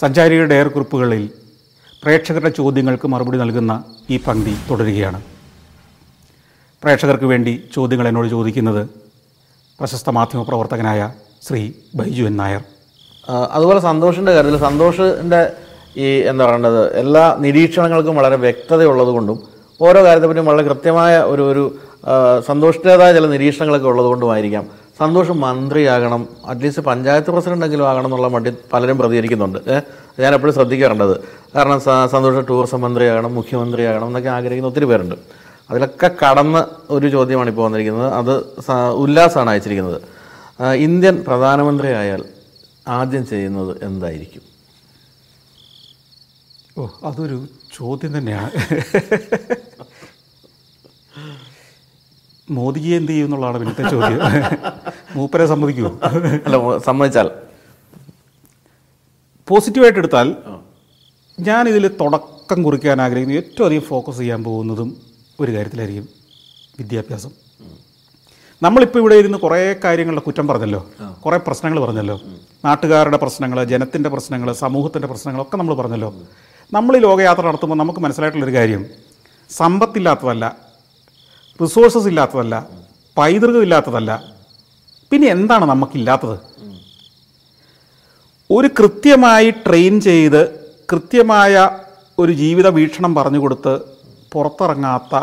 സഞ്ചാരിയുടെ air കുറിപ്പുകളിൽ പ്രേക്ഷകരുടെ ചോദ്യങ്ങൾക്ക് മറുപടി നൽകുന്ന ഈ പങ്ക്തി തുടരുകയാണ്. പ്രേക്ഷകർക്ക് വേണ്ടി ചോദ്യങ്ങൾ എന്നോട് ചോദിക്കുന്നത് പ്രശസ്ത മാധ്യമപ്രവർത്തകനായ ശ്രീ ബൈജു എൻ നായർ. അതുപോലെ സന്തോഷിന്റെ കാര്യത്തിൽ സന്തോഷിന്റെ ഈ എന്താ പറയേണ്ടത് എല്ലാ നിരീക്ഷണങ്ങൾക്കും വളരെ വ്യക്തതയുള്ളത് കൊണ്ടും ഓരോ കാര്യത്തെപ്പറ്റിയും വളരെ കൃത്യമായ ഒരു ഒരു സന്തോഷിന്റേതായ ചില നിരീക്ഷണങ്ങളൊക്കെ ഉള്ളത് കൊണ്ടുമായിരിക്കാം സന്തോഷം മന്ത്രിയാകണം. അറ്റ്ലീസ്റ്റ് പഞ്ചായത്ത് പ്രസിഡന്റെങ്കിലും ആകണം എന്നുള്ള മടി പലരും പ്രതികരിക്കുന്നുണ്ട്. ഞാൻ എപ്പോഴും ശ്രദ്ധിക്കാറുണ്ടത്. കാരണം സന്തോഷം ടൂറിസം മന്ത്രിയാകണം മുഖ്യമന്ത്രിയാകണം എന്നൊക്കെ ആഗ്രഹിക്കുന്ന ഒത്തിരി പേരുണ്ട്. അതിലൊക്കെ കടന്ന് ഒരു ചോദ്യമാണ് ഇപ്പോൾ വന്നിരിക്കുന്നത്. അത് ഉല്ലാസമാണ് അയച്ചിരിക്കുന്നത്. ഇന്ത്യൻ പ്രധാനമന്ത്രിയായാൽ ആദ്യം ചെയ്യുന്നത് എന്തായിരിക്കും? ഓ അതൊരു ചോദ്യം തന്നെയാണ് മോദിജി എന്ത് ചെയ്യും എന്നുള്ളതാണ് പിന്നത്തെ ചോദ്യം. മൂപ്പരെ സമ്മതിക്കുമോ അല്ല സമ്മതിച്ചാൽ. പോസിറ്റീവായിട്ട് എടുത്താൽ ഞാനിതിൽ തുടക്കം കുറിക്കാൻ ആഗ്രഹിക്കുന്നു. ഏറ്റവും അധികം ഫോക്കസ് ചെയ്യാൻ പോകുന്നതും ഒരു കാര്യത്തിലായിരിക്കും വിദ്യാഭ്യാസം. നമ്മളിപ്പോൾ ഇവിടെ ഇരുന്ന് കുറേ കാര്യങ്ങളുടെ കുറ്റം പറഞ്ഞല്ലോ. കുറേ പ്രശ്നങ്ങൾ പറഞ്ഞല്ലോ. നാട്ടുകാരുടെ പ്രശ്നങ്ങൾ ജനത്തിന്റെ പ്രശ്നങ്ങൾ സമൂഹത്തിന്റെ പ്രശ്നങ്ങളൊക്കെ നമ്മൾ പറഞ്ഞല്ലോ. നമ്മൾ ഈ ലോകയാത്ര നടത്തുമ്പോൾ നമുക്ക് മനസ്സിലായിട്ടുള്ളൊരു കാര്യം. സമ്പത്തില്ലാത്തതല്ല റിസോഴ്സസ് ഇല്ലാത്തതല്ല പൈതൃകം ഇല്ലാത്തതല്ല. പിന്നെ എന്താണ് നമുക്കില്ലാത്തത്? ഒരു കൃത്യമായി ട്രെയിൻ ചെയ്ത് കൃത്യമായ ഒരു ജീവിത വീക്ഷണം പറഞ്ഞു കൊടുത്ത് പുറത്തിറങ്ങാത്ത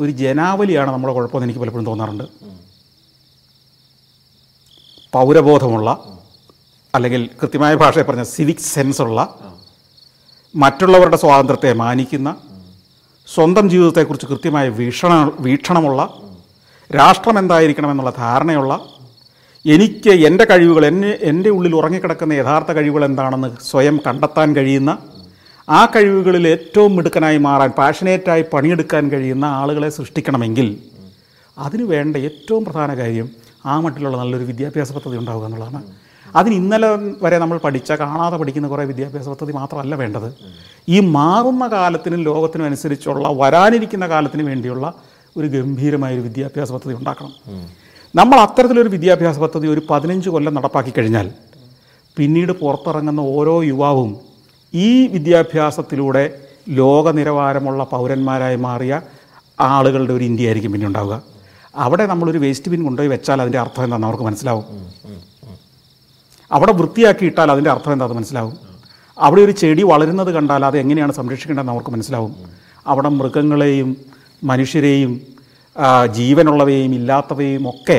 ഒരു ജനാവലിയാണ് നമ്മുടെ കുഴപ്പമെന്ന് എനിക്ക് പലപ്പോഴും തോന്നാറുണ്ട്. പൗരബോധമുള്ള അല്ലെങ്കിൽ കൃത്യമായ ഭാഷയെ പറഞ്ഞ സിവിക് സെൻസുള്ള മറ്റുള്ളവരുടെ സ്വാതന്ത്ര്യത്തെ മാനിക്കുന്ന സ്വന്തം ജീവിതത്തെക്കുറിച്ച് കൃത്യമായ വീക്ഷണ വീക്ഷണമുള്ള രാഷ്ട്രം എന്തായിരിക്കണം എന്നുള്ള ധാരണയുള്ള എനിക്ക് എന്റെ കഴിവുകൾ എന്നെ എന്റെ ഉള്ളിൽ ഉറങ്ങിക്കിടക്കുന്ന യഥാർത്ഥ കഴിവുകൾ എന്താണെന്ന് സ്വയം കണ്ടെത്താൻ കഴിയുന്ന ആ കഴിവുകളിൽ ഏറ്റവും മിടുക്കനായി മാറാൻ പാഷനേറ്റായി പണിയെടുക്കാൻ കഴിയുന്ന ആളുകളെ സൃഷ്ടിക്കണമെങ്കിൽ അതിനു വേണ്ട ഏറ്റവും പ്രധാന കാര്യം ആ മട്ടിലുള്ള നല്ലൊരു വിദ്യാഭ്യാസ പദ്ധതി ഉണ്ടാവുക എന്നുള്ളതാണ്. അതിന് ഇന്നലെ വരെ നമ്മൾ പഠിച്ച കാണാതെ പഠിക്കുന്ന കുറേ വിദ്യാഭ്യാസ പദ്ധതി മാത്രമല്ല വേണ്ടത്. ഈ മാറുന്ന കാലത്തിനും ലോകത്തിനും അനുസരിച്ചുള്ള വരാനിരിക്കുന്ന കാലത്തിനു വേണ്ടിയുള്ള ഒരു ഗംഭീരമായ ഒരു വിദ്യാഭ്യാസ പദ്ധതി ഉണ്ടാക്കണം. നമ്മൾ അത്തരത്തിലൊരു വിദ്യാഭ്യാസ പദ്ധതി ഒരു പതിനഞ്ച് കൊല്ലം നടപ്പാക്കി കഴിഞ്ഞാൽ പിന്നീട് പുറത്തിറങ്ങുന്ന ഓരോ യുവാവും ഈ വിദ്യാഭ്യാസത്തിലൂടെ ലോക നിലവാരമുള്ള പൗരന്മാരായി മാറിയ ആളുകളുടെ ഒരു ഇന്ത്യ ആയിരിക്കും പിന്നെ ഉണ്ടാവുക അവിടെ നമ്മളൊരു വേസ്റ്റ് ബിൻ കൊണ്ടുപോയി വെച്ചാൽ അതിന്റെ അർത്ഥം എന്താണെന്ന് അവർക്ക് മനസ്സിലാവും. അവിടെ വൃത്തിയാക്കിയിട്ടാൽ അതിന്റെ അർത്ഥം എന്താ അത് മനസ്സിലാവും. അവിടെ ഒരു ചെടി വളരുന്നത് കണ്ടാൽ അത് എങ്ങനെയാണ് സംരക്ഷിക്കേണ്ടതെന്ന് അവർക്ക് മനസ്സിലാവും. അവിടെ മൃഗങ്ങളെയും മനുഷ്യരെയും ജീവനുള്ളവയും ഇല്ലാത്തവയും ഒക്കെ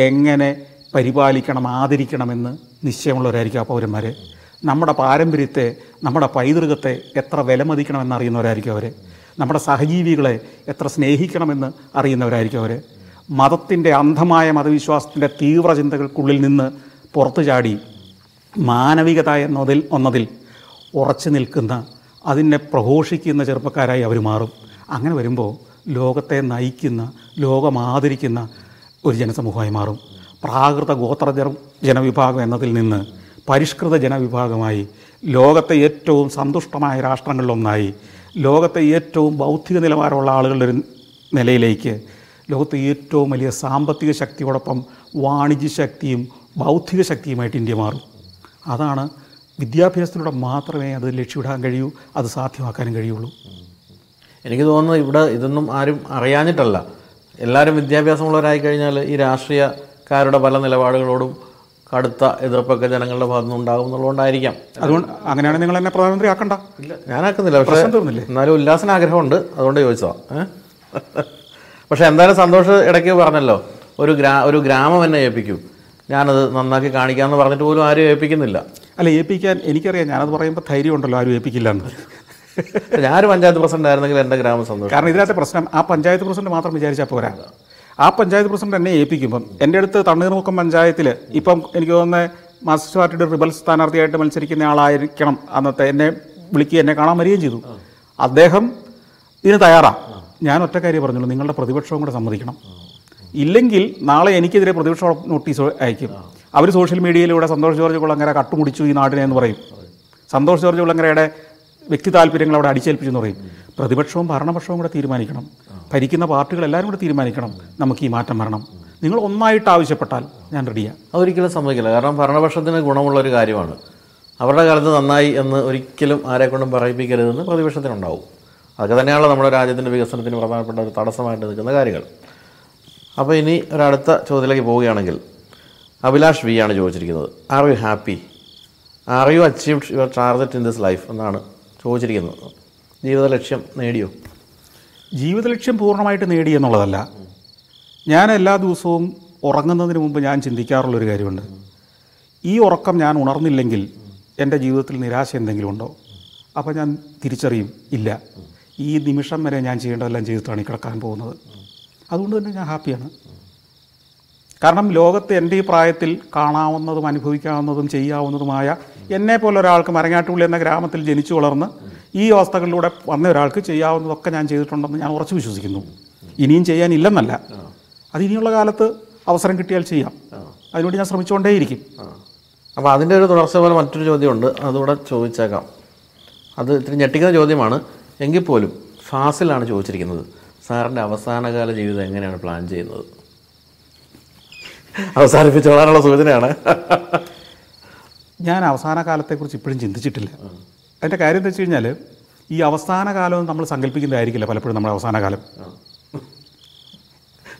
എങ്ങനെ പരിപാലിക്കണം ആദരിക്കണമെന്ന് നിശ്ചയമുള്ളവരായിരിക്കും ആ പൗരന്മാർ നമ്മുടെ പാരമ്പര്യത്തെ നമ്മുടെ പൈതൃകത്തെ എത്ര വിലമതിക്കണമെന്ന് അറിയുന്നവരായിരിക്കും അവർ നമ്മുടെ സഹജീവികളെ എത്ര സ്നേഹിക്കണമെന്ന് അറിയുന്നവരായിരിക്കും അവർ മതത്തിന്റെ അന്ധമായ മതവിശ്വാസത്തിന്റെ തീവ്ര ചിന്തകൾക്കുള്ളിൽ നിന്ന് പുറത്തു ചാടി മാനവികത എന്നതിൽ ഒന്നതിൽ ഉറച്ചു നിൽക്കുന്ന അതിനെ പ്രഘോഷിക്കുന്ന ചെറുപ്പക്കാരായി അവർ മാറും. അങ്ങനെ വരുമ്പോൾ ലോകത്തെ നയിക്കുന്ന ലോകം ആദരിക്കുന്ന ഒരു ജനസമൂഹമായി മാറും. പ്രാകൃത ഗോത്ര ജനവിഭാഗം എന്നതിൽ നിന്ന് പരിഷ്കൃത ജനവിഭാഗമായി ലോകത്തെ ഏറ്റവും സന്തുഷ്ടമായ രാഷ്ട്രങ്ങളിലൊന്നായി ലോകത്തെ ഏറ്റവും ബൗദ്ധിക നിലവാരമുള്ള ആളുകളുടെ ഒരു നിലയിലേക്ക് ലോകത്തെ ഏറ്റവും വലിയ സാമ്പത്തിക ശക്തിയോടൊപ്പം വാണിജ്യ ശക്തിയും ബൗദ്ധിക ശക്തിയുമായിട്ട് ഇന്ത്യ മാറും. അതാണ് വിദ്യാഭ്യാസത്തിലൂടെ മാത്രമേ അത് ലക്ഷ്യമിടാൻ കഴിയൂ അത് സാധ്യമാക്കാനും കഴിയുള്ളൂ. എനിക്ക് തോന്നുന്നു ഇവിടെ ഇതൊന്നും ആരും അറിയാഞ്ഞിട്ടല്ല. എല്ലാവരും വിദ്യാഭ്യാസമുള്ളവരായി കഴിഞ്ഞാൽ ഈ രാഷ്ട്രീയക്കാരുടെ പല നിലപാടുകളോടും കടുത്ത എതിർപ്പൊക്കെ ജനങ്ങളുടെ ഭാഗത്തു നിന്നുണ്ടാകും എന്നുള്ളതുകൊണ്ടായിരിക്കാം. അതുകൊണ്ട് അങ്ങനെയാണ് നിങ്ങൾ എന്നെ പ്രധാനമന്ത്രി ആക്കണ്ട. ഇല്ല ഞാനാക്കുന്നില്ല പക്ഷേ? എന്നാലും ഉല്ലാസന ആഗ്രഹമുണ്ട് അതുകൊണ്ട് ചോദിച്ചോ പക്ഷെ എന്തായാലും സന്തോഷ് ഇടയ്ക്ക് പറഞ്ഞല്ലോ. ഒരു ഗ്രാ ഒരു ഗ്രാമം എന്നെ ഏൽപ്പിക്കൂ. ഞാനത് നന്നാക്കി കാണിക്കാമെന്ന് പറഞ്ഞിട്ട് പോലും ആരും ഏൽപ്പിക്കുന്നില്ല. അല്ല ഏൽപ്പിക്കാൻ എനിക്കറിയാം ഞാനത് പറയുമ്പോൾ ധൈര്യം ഉണ്ടല്ലോ ആരും ഏൽപ്പിക്കില്ല എന്ന് ഞാനൊരു പഞ്ചായത്ത് പ്രസിഡന്റ് ആയിരുന്നെങ്കിൽ എന്റെ ഗ്രാമം സന്തോഷം. കാരണം ഇതിനകത്തെ പ്രശ്നം ആ പഞ്ചായത്ത് പ്രസിഡന്റ് മാത്രം വിചാരിച്ചാൽ പോരാ. ആ പഞ്ചായത്ത് പ്രസിഡന്റ് എന്നെ ഏൽപ്പിക്കുമ്പം എന്റെ അടുത്ത് തണ്ണീർമുക്കം പഞ്ചായത്തിൽ ഇപ്പം എനിക്ക് തോന്നുന്ന മാർക്സിസ്റ്റ് പാർട്ടിയുടെ റിബൽ സ്ഥാനാർത്ഥിയായിട്ട് മത്സരിക്കുന്ന ആളായിരിക്കണം അന്നത്തെ എന്നെ വിളിക്കുക എന്നെ കാണാൻ വരികയും ചെയ്തു. അദ്ദേഹം ഇതിന് തയ്യാറാണ് ഞാൻ ഒറ്റ കാര്യം പറഞ്ഞുള്ളൂ നിങ്ങളുടെ പ്രതിപക്ഷവും കൂടെ സമ്മതിക്കണം. ഇല്ലെങ്കിൽ നാളെ എനിക്കെതിരെ പ്രതിപക്ഷ നോട്ടീസ് അയക്കും. അവർ സോഷ്യൽ മീഡിയയിലൂടെ സന്തോഷ് ജോർജ് കുളങ്ങര കട്ടുമുടിച്ചു ഈ നാടിനെ എന്ന് പറയും. സന്തോഷ് ജോർജ് കുളങ്ങരയുടെ വ്യക്തി താല്പര്യങ്ങൾ അവിടെ അടിച്ചേൽപ്പിച്ചു എന്ന് പറയും. പ്രതിപക്ഷവും ഭരണപക്ഷവും കൂടെ തീരുമാനിക്കണം. ഭരിക്കുന്ന പാർട്ടികൾ എല്ലാവരും കൂടെ തീരുമാനിക്കണം. നമുക്ക് ഈ മാറ്റം വരണം. നിങ്ങൾ ഒന്നായിട്ട് ആവശ്യപ്പെട്ടാൽ ഞാൻ റെഡിയാണ് അതൊരിക്കലും സമ്മതിക്കില്ല. കാരണം ഭരണപക്ഷത്തിന് ഗുണമുള്ള ഒരു കാര്യമാണ്. അവരുടെ കാലത്ത് നന്നായി എന്ന് ഒരിക്കലും ആരെക്കൊണ്ടും പറയിപ്പിക്കരുതെന്ന് പ്രതിപക്ഷത്തിനുണ്ടാവും. അതൊക്കെ തന്നെയാണല്ലോ നമ്മുടെ രാജ്യത്തിന്റെ വികസനത്തിന് പ്രധാനപ്പെട്ട ഒരു തടസ്സമായിട്ട് നിൽക്കുന്ന കാര്യങ്ങൾ. അപ്പോൾ ഇനി ഒരടുത്ത ചോദ്യത്തിലേക്ക് പോവുകയാണെങ്കിൽ അഭിലാഷ് വി ആണ് ചോദിച്ചിരിക്കുന്നത്. Are you happy are you achieved your target in this life എന്നാണ് ചോദിച്ചിരിക്കുന്നത്. ജീവിത ലക്ഷ്യം നേടിയോ? ജീവിത ലക്ഷ്യം പൂർണമായിട്ട് നേടി എന്നുള്ളതല്ല. ഞാൻ എല്ലാ ദിവസവും ഉറങ്ങുന്നതിന് മുമ്പ് ഞാൻ ചിന്തിക്കാറുള്ളൊരു കാര്യമുണ്ട്. ഈ ഉറക്കം ഞാൻ ഉണർന്നില്ലെങ്കിൽ എന്റെ ജീവിതത്തിൽ നിരാശ എന്തെങ്കിലും ഉണ്ടോ? അപ്പോൾ ഞാൻ തിരിച്ചറിയും ഇല്ല. ഈ നിമിഷം വരെ ഞാൻ ചെയ്യേണ്ടതെല്ലാം ചെയ്തിട്ടാണ് ഈ കിടക്കാൻ പോകുന്നത്. അതുകൊണ്ട് തന്നെ ഞാൻ ഹാപ്പിയാണ്. കാരണം ലോകത്ത് എന്റെ ഈ പ്രായത്തിൽ കാണാവുന്നതും അനുഭവിക്കാവുന്നതും ചെയ്യാവുന്നതുമായ എന്നെ പോലെ ഒരാൾക്ക് മരങ്ങാട്ടുള്ളി എന്ന ഗ്രാമത്തിൽ ജനിച്ചു വളർന്ന് ഈ അവസ്ഥകളിലൂടെ വന്ന ഒരാൾക്ക് ചെയ്യാവുന്നതൊക്കെ ഞാൻ ചെയ്തിട്ടുണ്ടെന്ന് ഞാൻ ഉറച്ചു വിശ്വസിക്കുന്നു. ഇനിയും ചെയ്യാനില്ലെന്നല്ല. അത് ഇനിയുള്ള കാലത്ത് അവസരം കിട്ടിയാൽ ചെയ്യാം. അതിനുവേണ്ടി ഞാൻ ശ്രമിച്ചുകൊണ്ടേയിരിക്കും. അപ്പോൾ അതിന്റെ ഒരു തുടർച്ച പോലെ മറ്റൊരു ചോദ്യമുണ്ട്. അതുകൂടെ ചോദിച്ചേക്കാം. അത് ഇത്തിരി ഞെട്ടിക്കുന്ന ചോദ്യമാണ്. എങ്കിൽ പോലും ഫാസിലാണ് ചോദിച്ചിരിക്കുന്നത്. സാറിന്റെ അവസാനകാല ജീവിതം എങ്ങനെയാണ് പ്ലാൻ ചെയ്യുന്നത്? അവസാനിപ്പിച്ചോളാനുള്ള സൂചനയാണ്. ഞാൻ അവസാന കാലത്തെക്കുറിച്ച് ഇപ്പോഴും ചിന്തിച്ചിട്ടില്ല. അതിന്റെ കാര്യം എന്താ വെച്ച് കഴിഞ്ഞാൽ ഈ അവസാന കാലം നമ്മൾ സങ്കല്പിക്കുന്നതായിരിക്കില്ല പലപ്പോഴും നമ്മുടെ അവസാന കാലം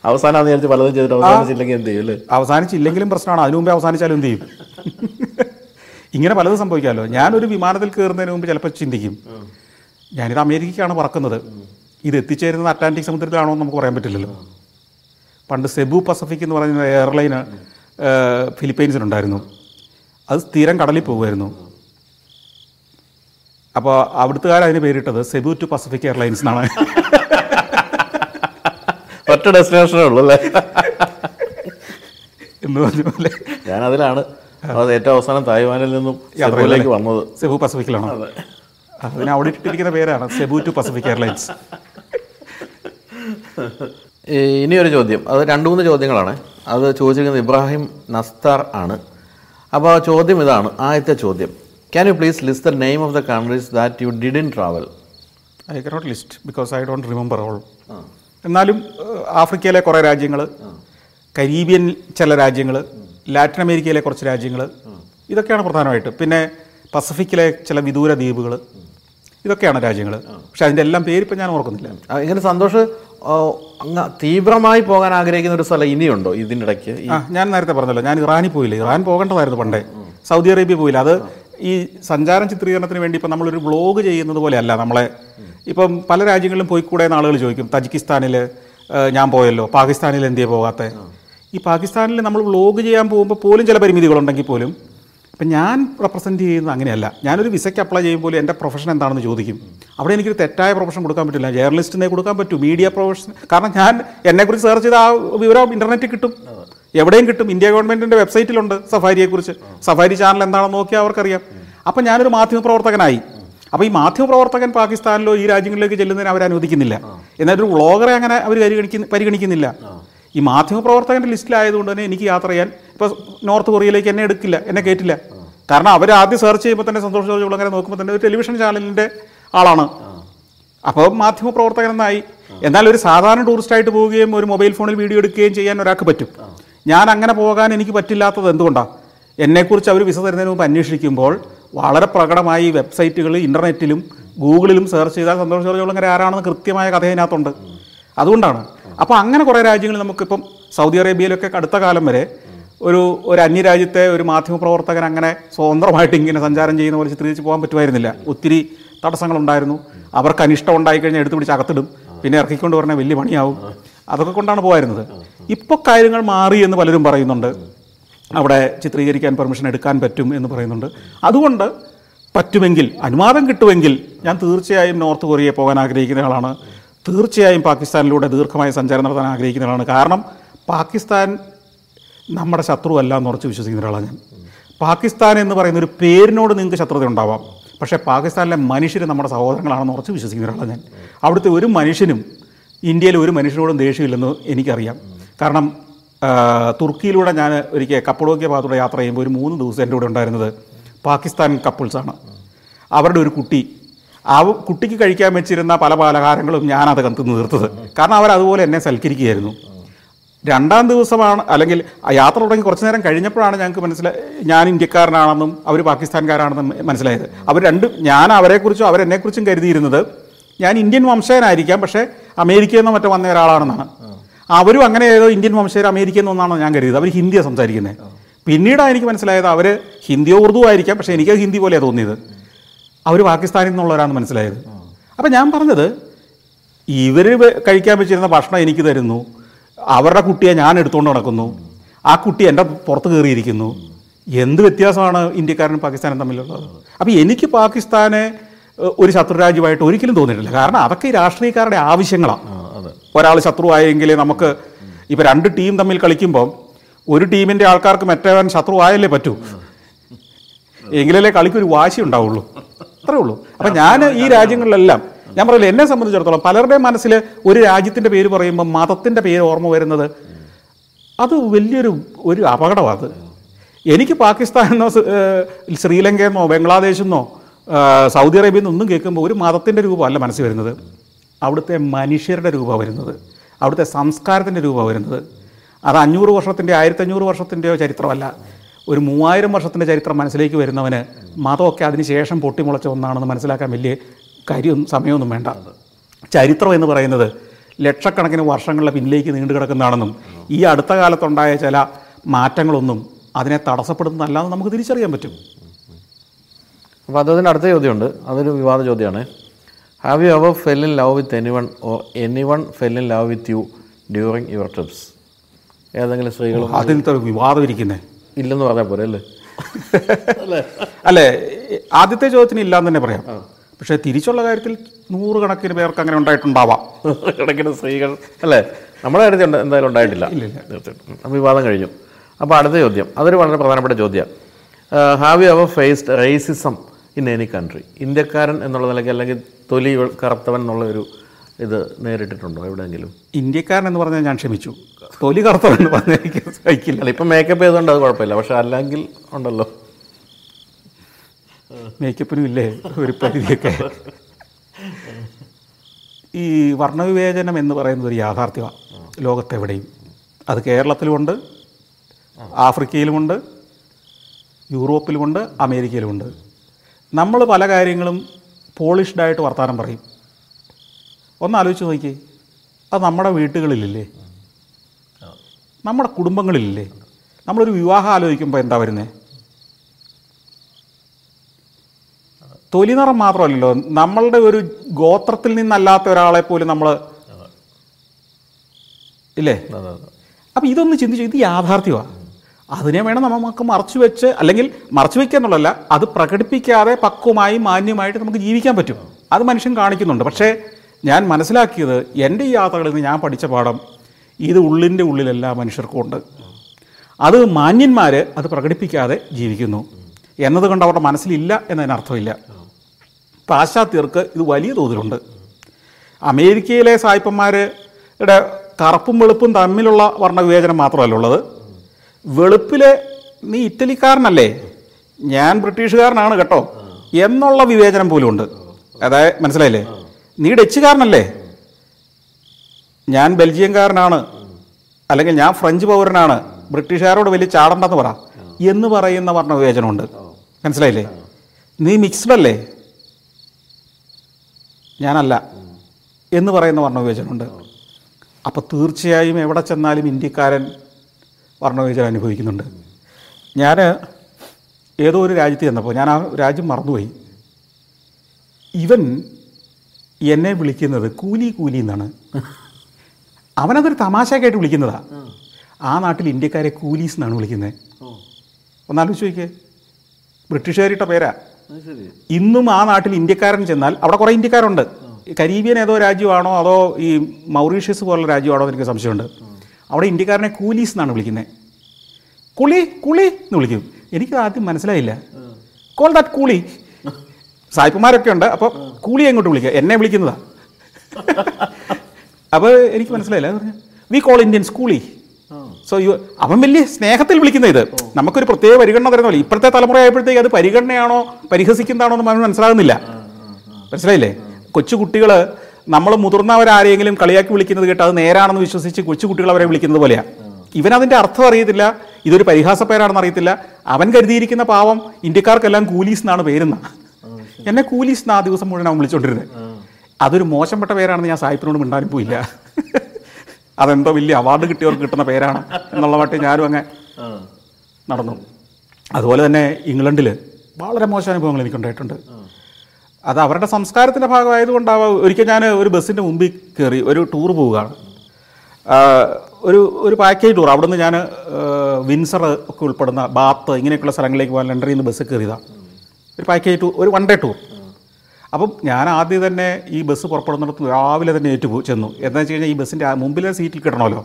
അവസാനം വിചാരിച്ച് പലതും ചെയ്തിട്ട് അവസാനിച്ചില്ലെങ്കിൽ എന്ത് ചെയ്യും അല്ലേ? അവസാനിച്ചില്ലെങ്കിലും പ്രശ്നമാണ്. അതിനു മുമ്പേ അവസാനിച്ചാലും എന്ത് ചെയ്യും? ഇങ്ങനെ പലതും സംഭവിക്കാമല്ലോ. ഞാനൊരു വിമാനത്തിൽ കയറുന്നതിന് മുമ്പ് ചിലപ്പോൾ ചിന്തിക്കും. ഞാനിത് അമേരിക്കയ്ക്കാണ് പറക്കുന്നത്. ഇത് എത്തിച്ചേരുന്നത് അറ്റ്ലാന്റിക് സമുദ്രത്തിലാണോ എന്ന് നമുക്ക് പറയാൻ പറ്റില്ലല്ലോ. പണ്ട് സെബു പസഫിക് എന്ന് പറയുന്ന എയർലൈന് ഫിലിപ്പൈൻസിനുണ്ടായിരുന്നു അത് സ്ഥിരം കടലിൽ പോകുമായിരുന്നു. അപ്പോൾ അവിടുത്തുകാർ അതിന് പേരിട്ടത് സെബു ടു പസഫിക് എയർലൈൻസ് എന്നാണ്. ഒറ്റ ഡെസ്റ്റിനേഷനേ ഉള്ളൂ അല്ലേ? എന്ന് പറഞ്ഞ പോലെ. അതിലാണ് അത് ഏറ്റവും അവസാനം തായ്വാനിൽ നിന്നും യാത്രയിലേക്ക് വന്നത്. സെബു പസഫിക്കിലാണ് അതിന് അവിടെ ഇട്ടിരിക്കുന്ന പേരാണ് സെബു ടു പസഫിക് എയർലൈൻസ് ഇനിയൊരു ചോദ്യം. അത് രണ്ട് മൂന്ന് ചോദ്യങ്ങളാണ്. അത് ചോദിച്ചിരിക്കുന്നത് ഇബ്രാഹിം നസ്താർ ആണ്. അപ്പോൾ ആ ചോദ്യം ഇതാണ്. ആദ്യത്തെ ചോദ്യം. Can you please list the name of the countries that you didn't travel I cannot list because I don't remember all എന്നാലും ആഫ്രിക്കയിലെ കുറേ രാജ്യങ്ങൾ കരീബിയൻ ചില രാജ്യങ്ങൾ ലാറ്റിൻ അമേരിക്കയിലെ കുറച്ച് രാജ്യങ്ങൾ ഇതൊക്കെയാണ് പ്രധാനമായിട്ട്. പിന്നെ പസഫിക്കിലെ ചില വിദൂര ദ്വീപുകൾ ഇതൊക്കെയാണ് രാജ്യങ്ങൾ. പക്ഷെ അതിന്റെ എല്ലാം പേരിപ്പം ഞാൻ ഓർക്കുന്നില്ല. ഇങ്ങനെ സന്തോഷ് അങ്ങ് തീവ്രമായി പോകാൻ ആഗ്രഹിക്കുന്ന ഒരു സ്ഥലം ഇനിയുണ്ടോ ഇതിനിടയ്ക്ക്? ഞാൻ നേരത്തെ പറഞ്ഞല്ലോ ഞാൻ ഇറാനിൽ പോയില്ല. ഇറാൻ പോകേണ്ടതായിരുന്നു പണ്ടേ. സൗദി അറേബ്യ പോയില്ല. അത് ഈ സഞ്ചാരം ചിത്രീകരണത്തിന് വേണ്ടി ഇപ്പം നമ്മളൊരു വ്ളോഗ് ചെയ്യുന്നത് പോലെയല്ല നമ്മളെ. ഇപ്പം പല രാജ്യങ്ങളിലും പോയി എന്ന് ആളുകൾ ചോദിക്കും തജിക്കിസ്ഥാനിൽ ഞാൻ പോയല്ലോ പാകിസ്ഥാനിൽ എന്തിയെ പോകാത്ത? ഈ പാകിസ്ഥാനിൽ നമ്മൾ വ്ളോഗ് ചെയ്യാൻ പോകുമ്പോൾ പോലും ചില പരിമിതികളുണ്ടെങ്കിൽ പോലും ഇപ്പം ഞാൻ റെപ്രസെന്റ് ചെയ്യുന്നത് അങ്ങനെയല്ല. ഞാനൊരു വിസയ്ക്ക് അപ്ലൈ ചെയ്യുമ്പോൾ എന്റെ പ്രൊഫഷൻ എന്താണെന്ന് ചോദിക്കും. അവിടെ എനിക്കൊരു തെറ്റായ പ്രൊഫഷൻ കൊടുക്കാൻ പറ്റില്ല. ജേർണലിസ്റ്റിനെ കൊടുക്കാൻ പറ്റും മീഡിയ പ്രൊഫഷൻ കാരണം ഞാൻ എന്നെക്കുറിച്ച് സെർച്ച് ചെയ്ത ആ വിവരം ഇന്റർനെറ്റിൽ കിട്ടും. എവിടെയും കിട്ടും. ഇന്ത്യ ഗവൺമെന്റിന്റെ വെബ്സൈറ്റിലുണ്ട് സഫാരിയെക്കുറിച്ച്. സഫാരി ചാനൽ എന്താണെന്ന് നോക്കിയാൽ അവർക്കറിയാം. അപ്പം ഞാനൊരു മാധ്യമപ്രവർത്തകനായി അപ്പോൾ ഈ മാധ്യമപ്രവർത്തകൻ പാകിസ്ഥാനിലോ ഈ രാജ്യങ്ങളിലേക്ക് ചെല്ലുന്നതിന് അവർ അനുവദിക്കുന്നില്ല എന്നാൽ ഒരു വ്ളോഗറെ അങ്ങനെ അവർ പരിഗണിക്കുന്ന പരിഗണിക്കുന്നില്ല. ഈ മാധ്യമപ്രവർത്തകന്റെ ലിസ്റ്റിലായതുകൊണ്ട് തന്നെ എനിക്ക് യാത്ര ചെയ്യാൻ ഇപ്പോൾ നോർത്ത് കൊറിയയിലേക്ക് എന്നെ എടുക്കില്ല എന്നെ കയറ്റില്ല കാരണം അവർ ആദ്യം സെർച്ച് ചെയ്യുമ്പോൾ തന്നെ സന്തോഷ് ജോർജ് അങ്ങനെ നോക്കുമ്പോൾ തന്നെ ഒരു ടെലിവിഷൻ ചാനലിന്റെ ആളാണ്. അപ്പോൾ മാധ്യമപ്രവർത്തകൻ എന്നായി. എന്നാൽ ഒരു സാധാരണ ടൂറിസ്റ്റായിട്ട് പോവുകയും ഒരു മൊബൈൽ ഫോണിൽ വീഡിയോ എടുക്കുകയും ചെയ്യാൻ ഒരാൾക്ക് പറ്റും. ഞാൻ അങ്ങനെ പോകാൻ എനിക്ക് പറ്റില്ലാത്തത് എന്തുകൊണ്ടാണ് എന്നെക്കുറിച്ച് അവർ വിസ തരുന്നതിന് മുമ്പ് അന്വേഷിക്കുമ്പോൾ വളരെ പ്രകടമായി വെബ്സൈറ്റുകൾ ഇന്റർനെറ്റിലും ഗൂഗിളിലും സെർച്ച് ചെയ്താൽ സന്തോഷ് ജോർജ് അങ്ങനെ ആരാണെന്ന് കൃത്യമായ കഥ അതിനകത്തുണ്ട് അതുകൊണ്ടാണ് അപ്പോൾ അങ്ങനെ കുറേ രാജ്യങ്ങൾ നമുക്കിപ്പം സൗദി അറേബ്യയിലൊക്കെ അടുത്ത കാലം വരെ ഒരു ഒരു അന്യരാജ്യത്തെ ഒരു മാധ്യമപ്രവർത്തകൻ അങ്ങനെ സ്വതന്ത്രമായിട്ട് ഇങ്ങനെ സഞ്ചാരം ചെയ്യുന്ന പോലെ ചിത്രീകരിച്ച് പോകാൻ പറ്റുമായിരുന്നില്ല. ഒത്തിരി തടസ്സങ്ങളുണ്ടായിരുന്നു. അവർക്ക് അനിഷ്ടം ഉണ്ടായിക്കഴിഞ്ഞാൽ എടുത്തു പിടിച്ച് അകത്തിടും. പിന്നെ ഇറക്കിക്കൊണ്ട് പറഞ്ഞാൽ വലിയ പണിയാവും. അതൊക്കെ കൊണ്ടാണ് പോയിരുന്നത് ഇപ്പോൾ കാര്യങ്ങൾ മാറി എന്ന് പലരും പറയുന്നുണ്ട്. അവിടെ ചിത്രീകരിക്കാൻ പെർമിഷൻ എടുക്കാൻ പറ്റും എന്ന് പറയുന്നുണ്ട്. അതുകൊണ്ട് പറ്റുമെങ്കിൽ അനുവാദം കിട്ടുമെങ്കിൽ ഞാൻ തീർച്ചയായും നോർത്ത് കൊറിയയിൽ പോകാൻ ആഗ്രഹിക്കുന്ന ആളാണ്. തീർച്ചയായും പാകിസ്ഥാനിലൂടെ ദീർഘമായ സഞ്ചാരം നടത്താൻ ആഗ്രഹിക്കുന്ന ഒരാളാണ് കാരണം പാകിസ്ഥാൻ നമ്മുടെ ശത്രുവല്ല എന്ന് ഉറച്ച് വിശ്വസിക്കുന്ന ഒരാളാണ് ഞാൻ. പാകിസ്ഥാൻ എന്ന് പറയുന്ന ഒരു പേരിനോട് നിങ്ങൾക്ക് ശത്രുത ഉണ്ടാവാം. പക്ഷേ പാകിസ്ഥാനിലെ മനുഷ്യർ നമ്മുടെ സഹോദരങ്ങളാണെന്ന് ഉറച്ച് വിശ്വസിക്കുന്ന ഒരാളാണ് ഞാൻ. അവിടുത്തെ ഒരു മനുഷ്യനും ഇന്ത്യയിലെ ഒരു മനുഷ്യനോടും ദേഷ്യമില്ലെന്ന് എനിക്കറിയാം. കാരണം തുർക്കിയിലൂടെ ഞാൻ ഒരിക്കൽ കപ്പഡോക്കിയ ഭാഗത്തൂടെ യാത്ര ചെയ്യുമ്പോൾ ഒരു മൂന്ന് ദിവസം എന്റെ കൂടെ ഉണ്ടായിരുന്നത് പാകിസ്ഥാൻ കപ്പിൾസാണ്. അവരുടെ ഒരു കുട്ടി ആ കുട്ടിക്ക് കഴിക്കാൻ വെച്ചിരുന്ന പല പലഹാരങ്ങളും ഞാനത് കത്ത് നിർത്തത് കാരണം അവർ അതുപോലെ എന്നെ സൽക്കരിക്കുകയായിരുന്നു. രണ്ടാം ദിവസമാണ് അല്ലെങ്കിൽ യാത്ര തുടങ്ങി കുറച്ച് നേരം കഴിഞ്ഞപ്പോഴാണ് ഞങ്ങൾക്ക് മനസ്സിലായി ഞാൻ ഇന്ത്യക്കാരനാണെന്നും അവർ പാകിസ്ഥാൻകാരാണെന്നും മനസ്സിലായത്. അവർ രണ്ട് ഞാൻ അവരെക്കുറിച്ചും അവരെന്നെക്കുറിച്ചും കരുതിയിരുന്നത് ഞാൻ ഇന്ത്യൻ വംശജനായിരിക്കാം പക്ഷേ അമേരിക്കയിൽ നിന്ന് മറ്റോ വന്ന ഒരാളാണെന്നാണ്. അവരും അങ്ങനെ ഏതോ ഇന്ത്യൻ വംശജർ അമേരിക്കയിൽ നിന്നാണ് ഞാൻ കരുതിയത്. അവർ ഹിന്ദിയാണ് സംസാരിക്കുന്നത് പിന്നീടാണ് എനിക്ക് മനസ്സിലായത് അവർ ഹിന്ദിയോ ഉറുദു ആയിരിക്കാം പക്ഷേ എനിക്ക് ഹിന്ദി പോലെയാണ് തോന്നിയത്. അവർ പാകിസ്ഥാനിൽ നിന്നുള്ളവരാണെന്ന് മനസ്സിലായത്. അപ്പം ഞാൻ പറഞ്ഞത് ഇവർ കഴിക്കാൻ വെച്ചിരുന്ന ഭക്ഷണം എനിക്ക് തരുന്നു അവരുടെ കുട്ടിയെ ഞാൻ എടുത്തുകൊണ്ട് നടക്കുന്നു ആ കുട്ടി എന്റെ പുറത്ത് കയറിയിരിക്കുന്നു. എന്ത് വ്യത്യാസമാണ് ഇന്ത്യക്കാരനും പാകിസ്ഥാനും തമ്മിലുള്ളത്? അപ്പോൾ എനിക്ക് പാകിസ്ഥാനെ ഒരു ശത്രുരാജ്യമായിട്ട് ഒരിക്കലും തോന്നിയിട്ടില്ല. കാരണം അതൊക്കെ ഈ രാഷ്ട്രീയക്കാരുടെ ആവശ്യങ്ങളാണ് ഒരാൾ ശത്രു ശത്രുവായെങ്കിൽ നമുക്ക് ഇപ്പോൾ രണ്ട് ടീം തമ്മിൽ കളിക്കുമ്പം ഒരു ടീമിന്റെ ആൾക്കാർക്ക് മറ്റവൻ ശത്രുവായല്ലേ പറ്റൂ? എങ്കിലല്ലേ കളിക്കൊരു വാശി ഉണ്ടാവുള്ളൂ. അത്രേ ഉള്ളൂ. അപ്പം ഞാൻ ഈ രാജ്യങ്ങളിലെല്ലാം ഞാൻ പറയില്ല എന്നെ സംബന്ധിച്ചിടത്തോളം പലരുടെയും മനസ്സിൽ ഒരു രാജ്യത്തിന്റെ പേര് പറയുമ്പോൾ മതത്തിന്റെ പേര് ഓർമ്മ വരുന്നത് അത് വലിയൊരു ഒരു അപകടമാണ് എനിക്ക് പാകിസ്ഥാനെന്നോ ശ്രീലങ്കയെന്നോ ബംഗ്ലാദേശെന്നോ സൗദി അറേബ്യയിൽ ഒന്നും കേൾക്കുമ്പോൾ ഒരു മതത്തിന്റെ രൂപമല്ല മനസ്സിൽ വരുന്നത്. അവിടുത്തെ മനുഷ്യരുടെ രൂപമാണ് വരുന്നത്. അവിടുത്തെ സംസ്കാരത്തിന്റെ രൂപമാണ് വരുന്നത്. അത് അഞ്ഞൂറ് വർഷത്തിന്റെ ആയിരത്തഞ്ഞൂറ് വർഷത്തിന്റെയോ ചരിത്രമല്ല. ഒരു മൂവായിരം വർഷത്തിന്റെ ചരിത്രം മനസ്സിലേക്ക് വരുന്നവന് മതമൊക്കെ അതിന് ശേഷം പൊട്ടിമുളച്ച ഒന്നാണെന്ന് മനസ്സിലാക്കാൻ വലിയ കാര്യം സമയമൊന്നും വേണ്ട. ചരിത്രം എന്ന് പറയുന്നത് ലക്ഷക്കണക്കിന് വർഷങ്ങളുടെ പിന്നിലേക്ക് നീണ്ടു കിടക്കുന്നതാണെന്നും ഈ അടുത്ത കാലത്തുണ്ടായ ചില മാറ്റങ്ങളൊന്നും അതിനെ തടസ്സപ്പെടുന്നതല്ലാതെ നമുക്ക് തിരിച്ചറിയാൻ പറ്റും. അപ്പോൾ അദ്ദേഹത്തിന്റെ അടുത്ത ചോദ്യമുണ്ട്. അതൊരു വിവാദ ചോദ്യമാണ്. Have you ever fell in love with any one or any one fell in love with you during your trips ഏതെങ്കിലും സ്ത്രീകളും അതിൽ വിവാദം ഇരിക്കുന്നേ. ഇല്ലെന്ന് പറഞ്ഞാൽ പോരെ അല്ലേ? അല്ലേ? ആദ്യത്തെ ചോദ്യത്തിന് ഇല്ലാന്ന് തന്നെ പറയാം. പക്ഷേ തിരിച്ചുള്ള കാര്യത്തിൽ നൂറുകണക്കിന് പേർക്ക് അങ്ങനെ ഉണ്ടായിട്ടുണ്ടാവാം. കണക്കിന് സ്ത്രീകൾ അല്ലേ? നമ്മുടെ കാര്യത്തിൽ എന്തായാലും ഉണ്ടായിട്ടില്ല. തീർച്ചയായിട്ടും. അപ്പോൾ വിവാദം കഴിഞ്ഞു. അപ്പോൾ അടുത്ത ചോദ്യം. അതൊരു വളരെ പ്രധാനപ്പെട്ട ചോദ്യം have you ever faced racism in any country ഇന്ത്യക്കാരൻ എന്നുള്ള നിലയ്ക്ക് അല്ലെങ്കിൽ തൊലി കറുത്തവൻ എന്നുള്ള ഒരു ഇത് നേരിട്ടിട്ടുണ്ടോ എവിടെയെങ്കിലും? ഇന്ത്യക്കാരൻ എന്ന് പറഞ്ഞാൽ ഞാൻ ക്ഷമിച്ചു. തൊലി പറഞ്ഞാൽ എനിക്ക് സഹിക്കില്ല ഇപ്പം മേക്കപ്പ് ചെയ്തുകൊണ്ട് അത് കുഴപ്പമില്ല. പക്ഷെ അല്ലെങ്കിൽ ഉണ്ടല്ലോ. മേക്കപ്പിനും ഇല്ലേ ഒരു പരിധിയൊക്കെ. ഈ വർണവിവേചനം എന്ന് പറയുന്നത് ഒരു യാഥാർത്ഥ്യമാണ് ലോകത്തെവിടെയും. അത് കേരളത്തിലുമുണ്ട് ആഫ്രിക്കയിലുമുണ്ട് യൂറോപ്പിലുമുണ്ട് അമേരിക്കയിലുമുണ്ട്. നമ്മൾ പല കാര്യങ്ങളും പോളിഷ്ഡായിട്ട് വർത്തമാനം പറയും. ഒന്ന് ആലോചിച്ച് നോക്കി അത് നമ്മുടെ വീട്ടുകളിലില്ലേ? നമ്മുടെ കുടുംബങ്ങളിലില്ലേ? നമ്മളൊരു വിവാഹം ആലോചിക്കുമ്പോൾ എന്താ വരുന്നത് തൊലി നിറം മാത്രമല്ലല്ലോ. നമ്മളുടെ ഒരു ഗോത്രത്തിൽ നിന്നല്ലാത്ത ഒരാളെ പോലും നമ്മൾ ഇല്ലേ? അപ്പോൾ ഇതൊന്ന് ചിന്തിച്ചു ഇത് യാഥാർത്ഥ്യമാണ് അതിനെ വേണം നമുക്ക് മറച്ചു വെച്ച് അല്ലെങ്കിൽ മറച്ചു വെക്കുക എന്നുള്ളതല്ല അത് പ്രകടിപ്പിക്കാതെ പക്വമായി മാന്യമായിട്ട് നമുക്ക് ജീവിക്കാൻ പറ്റും. അത് മനുഷ്യൻ കാണിക്കുന്നുണ്ട്. പക്ഷേ ഞാൻ മനസ്സിലാക്കിയത് എന്റെ ഈ യാത്രകളിൽ നിന്ന് ഞാൻ പഠിച്ച പാഠം ഇത് ഉള്ളിന്റെ ഉള്ളിലെല്ലാ മനുഷ്യർക്കുമുണ്ട് അത് മാന്യന്മാർ അത് പ്രകടിപ്പിക്കാതെ ജീവിക്കുന്നു. എന്നതുകൊണ്ട് അവരുടെ മനസ്സിലില്ല എന്നതിനർത്ഥമില്ല. പാശ്ചാത്യർക്ക് ഇത് വലിയ തോതിലുണ്ട്. അമേരിക്കയിലെ സായിപ്പന്മാരുടെ കറുപ്പും വെളുപ്പും തമ്മിലുള്ള വർണവിവേചനം മാത്രമല്ല ഉള്ളത്. വെളുപ്പിലെ നീ ഇറ്റലിക്കാരനല്ലേ? ഞാൻ ബ്രിട്ടീഷുകാരനാണ് കേട്ടോ. എന്നുള്ള വിവേചനം പോലും ഉണ്ട് അതായത് മനസ്സിലായില്ലേ? നീ ഡച്ചുകാരനല്ലേ? ഞാൻ ബെൽജിയംകാരനാണ്. അല്ലെങ്കിൽ ഞാൻ ഫ്രഞ്ച് പൗരനാണ്. ബ്രിട്ടീഷുകാരോട് വലിയ ചാടണ്ടെന്ന് പറ. എന്ന് പറയുന്ന വർണവിവേചനമുണ്ട്. മനസ്സിലായില്ലേ? നീ മിക്സ്ഡ് അല്ലേ ഞാനല്ല. എന്ന് പറയുന്ന വർണവിവേചനമുണ്ട്. അപ്പോൾ തീർച്ചയായും എവിടെ ചെന്നാലും ഇന്ത്യക്കാരൻ വർണവിവേചനം അനുഭവിക്കുന്നുണ്ട്. ഞാൻ ഏതോ ഒരു രാജ്യത്ത് ചെന്നപ്പോൾ ഞാൻ ആ രാജ്യം മറന്നുപോയി. ഇവൻ എന്നെ വിളിക്കുന്നത് കൂലി കൂലി എന്നാണ്. അവനതൊരു തമാശക്കായിട്ട് വിളിക്കുന്നതാ. ആ നാട്ടിൽ ഇന്ത്യക്കാരെ കൂലീസ് എന്നാണ് വിളിക്കുന്നത്. ഒന്നാലോചിച്ച് നോക്കിയേ. ബ്രിട്ടീഷുകാരിട്ട പേരാ. ഇന്നും ആ നാട്ടിൽ ഇന്ത്യക്കാരൻ ചെന്നാൽ അവിടെ കുറേ ഇന്ത്യക്കാരുണ്ട്. കരീബിയൻ ഏതോ രാജ്യമാണോ അതോ ഈ മൗറീഷ്യസ് പോലുള്ള രാജ്യമാണോ എന്ന് എനിക്ക് സംശയമുണ്ട്. അവിടെ ഇന്ത്യക്കാരനെ കൂലീസ് എന്നാണ് വിളിക്കുന്നത് കുളി കുളി എന്ന് വിളിക്കും. എനിക്ക് ആദ്യം മനസ്സിലായില്ല. Call that കൂളി. സായിപ്പന്മാരൊക്കെ ഉണ്ട്. അപ്പോൾ കൂളി എങ്ങോട്ട് വിളിക്കുക? എന്നെ വിളിക്കുന്നതാ. അപ്പോൾ എനിക്ക് മനസ്സിലായില്ല. വി കോൾ ഇന്ത്യൻ സ്കൂളി സോ യു അവൻ വലിയ സ്നേഹത്തിൽ വിളിക്കുന്ന ഇത്. നമുക്കൊരു പ്രത്യേക പരിഗണന തരുന്ന പോലെ. ഇപ്പോഴത്തെ തലമുറ ആയപ്പോഴത്തേക്ക് അത് പരിഗണനയാണോ പരിഹസിക്കുന്നതാണോ എന്ന് അവന് മനസ്സിലാകുന്നില്ല. മനസ്സിലായില്ലേ? കൊച്ചു കുട്ടികൾ നമ്മൾ മുതിർന്നവരാരെങ്കിലും കളിയാക്കി വിളിക്കുന്നത് കേട്ട് അത് നേരാണെന്ന് വിശ്വസിച്ച് കൊച്ചുകുട്ടികൾ അവരെ വിളിക്കുന്നത് പോലെയാണ് ഇവനതിന്റെ അർത്ഥം അറിയത്തില്ല ഇതൊരു പരിഹാസ പേരാണെന്ന് അറിയത്തില്ല. അവൻ കരുതിയിരിക്കുന്ന പാവം ഇന്ത്യക്കാർക്കെല്ലാം കൂലീസ് എന്നാണ് പേരുന്ന. എന്നെ കൂലീസ് എന്നാ ആ ദിവസം മുഴുവൻ അവൻ വിളിച്ചോണ്ടിരുന്നത് അതൊരു മോശപ്പെട്ട പേരാണെന്ന് ഞാൻ സാഹിബിനോട് മിണ്ടാനും പോയില്ല. അതെന്തോ വലിയ അവാർഡ് കിട്ടിയവർക്ക് കിട്ടുന്ന പേരാണ് എന്നുള്ള മട്ടിൽ ഞാനും അങ്ങ് നടന്നു. അതുപോലെ തന്നെ ഇംഗ്ലണ്ടിൽ വളരെ മോശം അനുഭവങ്ങൾ എനിക്കുണ്ടായിട്ടുണ്ട്. അത് അവരുടെ സംസ്കാരത്തിന്റെ ഭാഗമായതുകൊണ്ടാവാം ഒരിക്കൽ ഞാൻ ഒരു ബസ്സിന്റെ മുമ്പിൽ കയറി ഒരു ടൂർ പോവുകയാണ്. ഒരു ഒരു പാക്കേജ് ടൂർ അവിടുന്ന് ഞാൻ വിൻസർ ഒക്കെ ഉൾപ്പെടുന്ന ബാത്ത് ഇങ്ങനെയൊക്കെയുള്ള സ്ഥലങ്ങളിലേക്ക് പോകാൻ ലണ്ടനിൽ നിന്ന് ബസ്സിൽ കയറിയതാണ് ഒരു പാക്കേജ് ടൂർ ഒരു വൺ ഡേ ടൂർ അപ്പം ഞാൻ ആദ്യം തന്നെ ഈ ബസ് പുറപ്പെടുന്നിടത്ത് രാവിലെ തന്നെ ഏറ്റു ചെന്നു. എന്താ വെച്ച് കഴിഞ്ഞാൽ ഈ ബസ്സിന്റെ മുമ്പിലെ സീറ്റിൽ കിട്ടണമല്ലോ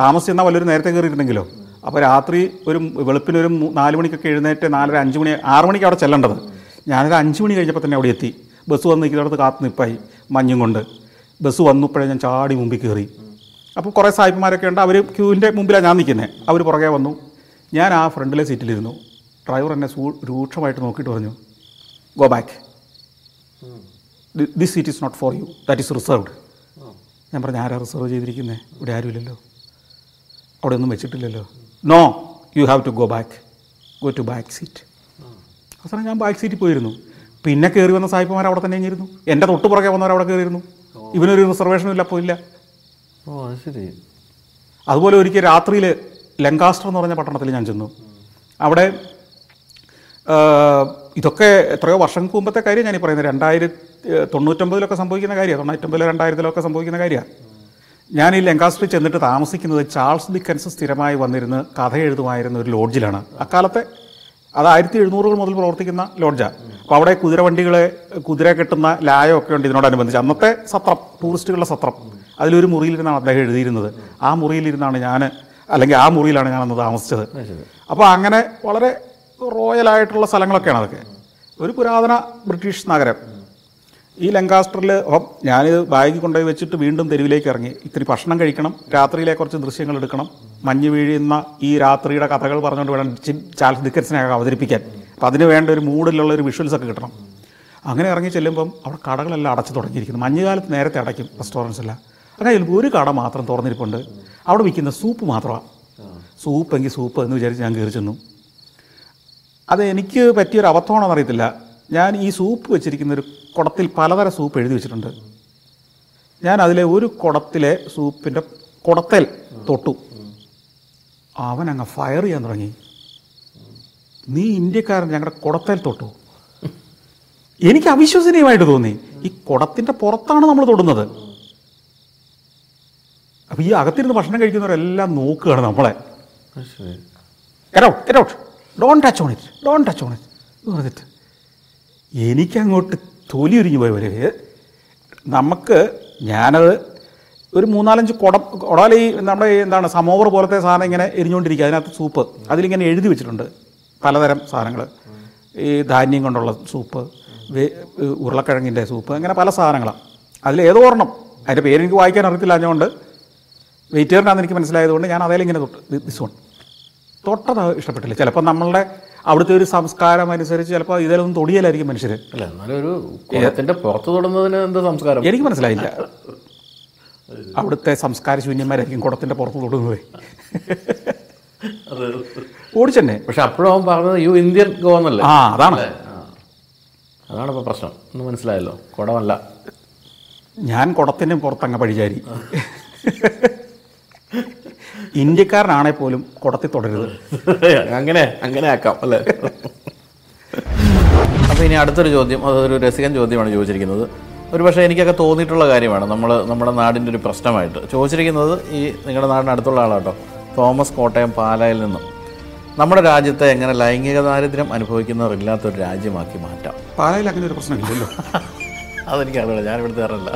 താമസിച്ചെന്നാൽ വല്ലൊരു നേരത്തെ കയറിയിരുന്നെങ്കിലോ. അപ്പോൾ രാത്രി ഒരു വെളുപ്പിന് ഒരു നാല് മണിക്കൊക്കെ എഴുന്നേറ്റ് നാലര അഞ്ച് മണി ആറ് മണിക്ക് അവിടെ ചെല്ലേണ്ടത്. ഞാനൊരു അഞ്ച് മണി കഴിഞ്ഞപ്പോൾ തന്നെ അവിടെ എത്തി. ബസ് വന്ന് നിൽക്കുന്നിടത്ത് കാത്തു നിൽപ്പായി മഞ്ഞും കൊണ്ട്. ബസ് വന്നപ്പോഴേ ഞാൻ ചാടി മുമ്പിൽ കയറി. അപ്പോൾ കുറേ സായിപ്പന്മാരൊക്കെ ഉണ്ട്. അവർ ക്യൂവിന്റെ മുമ്പിലാണ് ഞാൻ നിൽക്കുന്നത് അവർ പുറകെ വന്നു. ഞാൻ ആ ഫ്രണ്ടിലെ സീറ്റിലിരുന്നു. ഡ്രൈവർ എന്നെ സൂ രൂക്ഷമായിട്ട് നോക്കിയിട്ട് പറഞ്ഞു go back. This seat is not for you that is reserved ഞാൻ പറഞ്ഞു ആരാ റിസർവ് ചെയ്തിരിക്കുന്നത് ഇവിടെ ആരുമില്ലല്ലോ. അവിടെ ഒന്നും വെച്ചിട്ടില്ലല്ലോ. No you have to go back go to back seat അവസാനം ഞാൻ ബാക്ക് സീറ്റിൽ പോയിരുന്നു. പിന്നെ കയറി വന്ന സായിപ്പന്മാർ അവിടെ തന്നെ ഇരുന്നു എന്റെ തൊട്ട് പുറകെ വന്നവർ അവിടെ കയറിയിരുന്നു ഇവനൊരു റിസർവേഷനും ഇല്ല പോയില്ല. ഓ ശരി. അതുപോലെ ഒരിക്കൽ രാത്രിയിൽ ലങ്കാസ്റ്റർ എന്ന് പറഞ്ഞ പട്ടണത്തിൽ ഞാൻ ചെന്നു. അവിടെ ഇതൊക്കെ എത്രയോ വർഷം മുമ്പത്തെ കാര്യം ഞാൻ ഈ പറയുന്നത്. രണ്ടായിരത്തി തൊണ്ണൂറ്റൊമ്പതിലൊക്കെ സംഭവിക്കുന്ന കാര്യമാണ്. തൊണ്ണൂറ്റൊമ്പതിലോ രണ്ടായിരത്തിലൊക്കെ സംഭവിക്കുന്ന കാര്യമാണ്. ഞാൻ ഈ ലങ്കാസ്ട്രി ചെന്നിട്ട് താമസിക്കുന്നത് ചാൾസ് ഡിക്കൻസ് സ്ഥിരമായി വന്നിരുന്ന് കഥ എഴുതുമായിരുന്ന ഒരു ലോഡ്ജിലാണ്. അക്കാലത്തെ അത് ആയിരത്തി എഴുന്നൂറുകൾ മുതൽ പ്രവർത്തിക്കുന്ന ലോഡ്ജാണ്. അപ്പോൾ അവിടെ കുതിരവണ്ടികളെ കുതിര കെട്ടുന്ന ലായമൊക്കെ ഉണ്ട് ഇതിനോടനുബന്ധിച്ച്. അന്നത്തെ സത്രം ടൂറിസ്റ്റുകളുടെ സത്രം അതിലൊരു മുറിയിലിരുന്നാണ് അദ്ദേഹം എഴുതിയിരുന്നത്. ആ മുറിയിലിരുന്നാണ് ഞാൻ അല്ലെങ്കിൽ ആ മുറിയിലാണ് ഞാൻ അന്ന് താമസിച്ചത് അപ്പോൾ അങ്ങനെ വളരെ റോയലായിട്ടുള്ള സ്ഥലങ്ങളൊക്കെയാണ് അതൊക്കെ. ഒരു പുരാതന ബ്രിട്ടീഷ് നഗരം. ഈ ലങ്കാസ്റ്ററിൽ അപ്പം ഞാനിത് ബാഗിൽ കൊണ്ടുപോയി വെച്ചിട്ട് വീണ്ടും തെരുവിലേക്ക് ഇറങ്ങി. ഇത്തിരി ഭക്ഷണം കഴിക്കണം രാത്രിയിലെ കുറച്ച് ദൃശ്യങ്ങൾ എടുക്കണം മഞ്ഞ് വീഴുന്ന ഈ രാത്രിയുടെ കഥകൾ പറഞ്ഞുകൊണ്ട് വേണം ചാൾസ് ഡിക്കൻസിനെ അവതരിപ്പിക്കാൻ. അപ്പം അതിന് വേണ്ട ഒരു മൂഡിലുള്ള ഒരു വിഷ്വൽസ് ഒക്കെ കിട്ടണം. അങ്ങനെ ഇറങ്ങി ചെല്ലുമ്പം അവിടെ കടകളെല്ലാം അടച്ചു തുടങ്ങിയിരിക്കുന്നു. മഞ്ഞുകാലത്ത് നേരത്തെ അടയ്ക്കും റെസ്റ്റോറന്റ്സ് എല്ലാം. അങ്ങനെ ചെല്ലുമ്പോൾ ഒരു കട മാത്രം തുറന്നിരിപ്പുണ്ട്. അവിടെ വിൽക്കുന്ന സൂപ്പ് മാത്രമാണ്. സൂപ്പ് എങ്കിൽ സൂപ്പ് എന്ന് വിചാരിച്ച് ഞാൻ കയറി ചെന്നു. അത് എനിക്ക് പറ്റിയൊരു അബദ്ധമാണെന്ന് അറിയത്തില്ല. ഞാൻ ഈ സൂപ്പ് വെച്ചിരിക്കുന്ന ഒരു കുടത്തിൽ പലതരം സൂപ്പ് എഴുതി വെച്ചിട്ടുണ്ട്. ഞാൻ അതിലെ ഒരു കുടത്തിലെ സൂപ്പിന്റെ കുടത്തൽ തൊട്ടു. അവൻ അങ്ങ് ഫയർ ചെയ്യാൻ തുടങ്ങി. നീ ഇന്ത്യക്കാരൻ ഞങ്ങളുടെ കുടത്തേൽ തൊട്ടു. എനിക്ക് അവിശ്വസനീയമായിട്ട് തോന്നി. ഈ കുടത്തിന്റെ പുറത്താണ് നമ്മൾ തൊടുന്നത്. അപ്പോൾ ഈ അകത്തിരുന്ന് ഭക്ഷണം കഴിക്കുന്നവരെല്ലാം നോക്കുകയാണ് നമ്മളെ. കേട്ടോ ശരി. Get ടച്ച് ഓണിറ്റ് ഡോൺ on it. എന്ന് പറഞ്ഞിട്ട് എനിക്കങ്ങോട്ട് തൊലി ഉരിഞ്ഞു പോയവർ നമുക്ക് ഞാനത് ഒരു മൂന്നാലഞ്ച് കുടം കൊടാലി ഈ നമ്മുടെ എന്താണ് സമോവർ പോലത്തെ സാധനം ഇങ്ങനെ എരിഞ്ഞുകൊണ്ടിരിക്കുക. അതിനകത്ത് സൂപ്പ് അതിലിങ്ങനെ എഴുതി വെച്ചിട്ടുണ്ട്. പലതരം സാധനങ്ങൾ ഈ ധാന്യം കൊണ്ടുള്ള സൂപ്പ് ഉരുളക്കിഴങ്ങിന്റെ സൂപ്പ് അങ്ങനെ പല സാധനങ്ങളാണ് അതിലേതോ ഒരെണ്ണം. അതിന്റെ പേരെനിക്ക് വായിക്കാൻ അറിയത്തില്ല. അതുകൊണ്ട് വെയിറ്റേറിനാണെന്ന് എനിക്ക് മനസ്സിലായതുകൊണ്ട് ഞാൻ അതേലിങ്ങനെ തൊട്ട്. ദിസ് വൺ തൊട്ടത് ഇഷ്ടപ്പെട്ടില്ല. ചിലപ്പോൾ നമ്മളുടെ അവിടുത്തെ ഒരു സംസ്കാരം അനുസരിച്ച് ചിലപ്പോൾ ഇതിലൊന്നും തൊടിയലായിരിക്കും മനുഷ്യർ അല്ല എന്നാലും ഒരു കുളത്തിന്റെ പുറത്ത് തൊടുന്നതിന് എന്ത് സംസ്കാരം? എനിക്ക് മനസ്സിലായില്ല. അവിടുത്തെ സംസ്കാര ശൂന്യന്മാരായിരിക്കും കുളത്തിന്റെ പുറത്ത് തൊടുന്നത്. ഓടിച്ചെന്നെ. പക്ഷെ അപ്പോഴും അവൻ പറഞ്ഞത് യു ഇന്ത്യൻ ഗോ എന്നല്ലേ? ആ അതാണ്. അതാണ് ഇപ്പൊ പ്രശ്നം. ഒന്ന് മനസ്സിലായല്ലോ. കുടമല്ല. ഞാൻ കുടത്തിന്റെ പുറത്തങ്ങ് പഴിചാരി. ഇന്ത്യക്കാരനാണെ പോലും കൊടത്തി തുടരുത്. അങ്ങനെ അങ്ങനെ ആക്കാം അല്ലേ? അപ്പോൾ ഇനി അടുത്തൊരു ചോദ്യം അതൊരു രസികൻ ചോദ്യമാണ് ചോദിച്ചിരിക്കുന്നത്. ഒരു പക്ഷേ എനിക്കൊക്കെ തോന്നിയിട്ടുള്ള കാര്യമാണ് നമ്മൾ നമ്മുടെ നാടിന്റെ ഒരു പ്രശ്നമായിട്ട്. ചോദിച്ചിരിക്കുന്നത് ഈ നിങ്ങളുടെ നാടിന് അടുത്തുള്ള ആളാട്ടോ തോമസ് കോട്ടയം പാലായിൽ നിന്നും. നമ്മുടെ രാജ്യത്തെ എങ്ങനെ ലൈംഗിക ദാരിദ്ര്യം അനുഭവിക്കുന്നവരില്ലാത്തൊരു രാജ്യമാക്കി മാറ്റാം. പാലയിൽ അങ്ങനെ ഒരു പ്രശ്നമില്ലല്ലോ. അതെനിക്കറിയില്ല ഞാൻ ഇവിടുത്തെ അറിയില്ല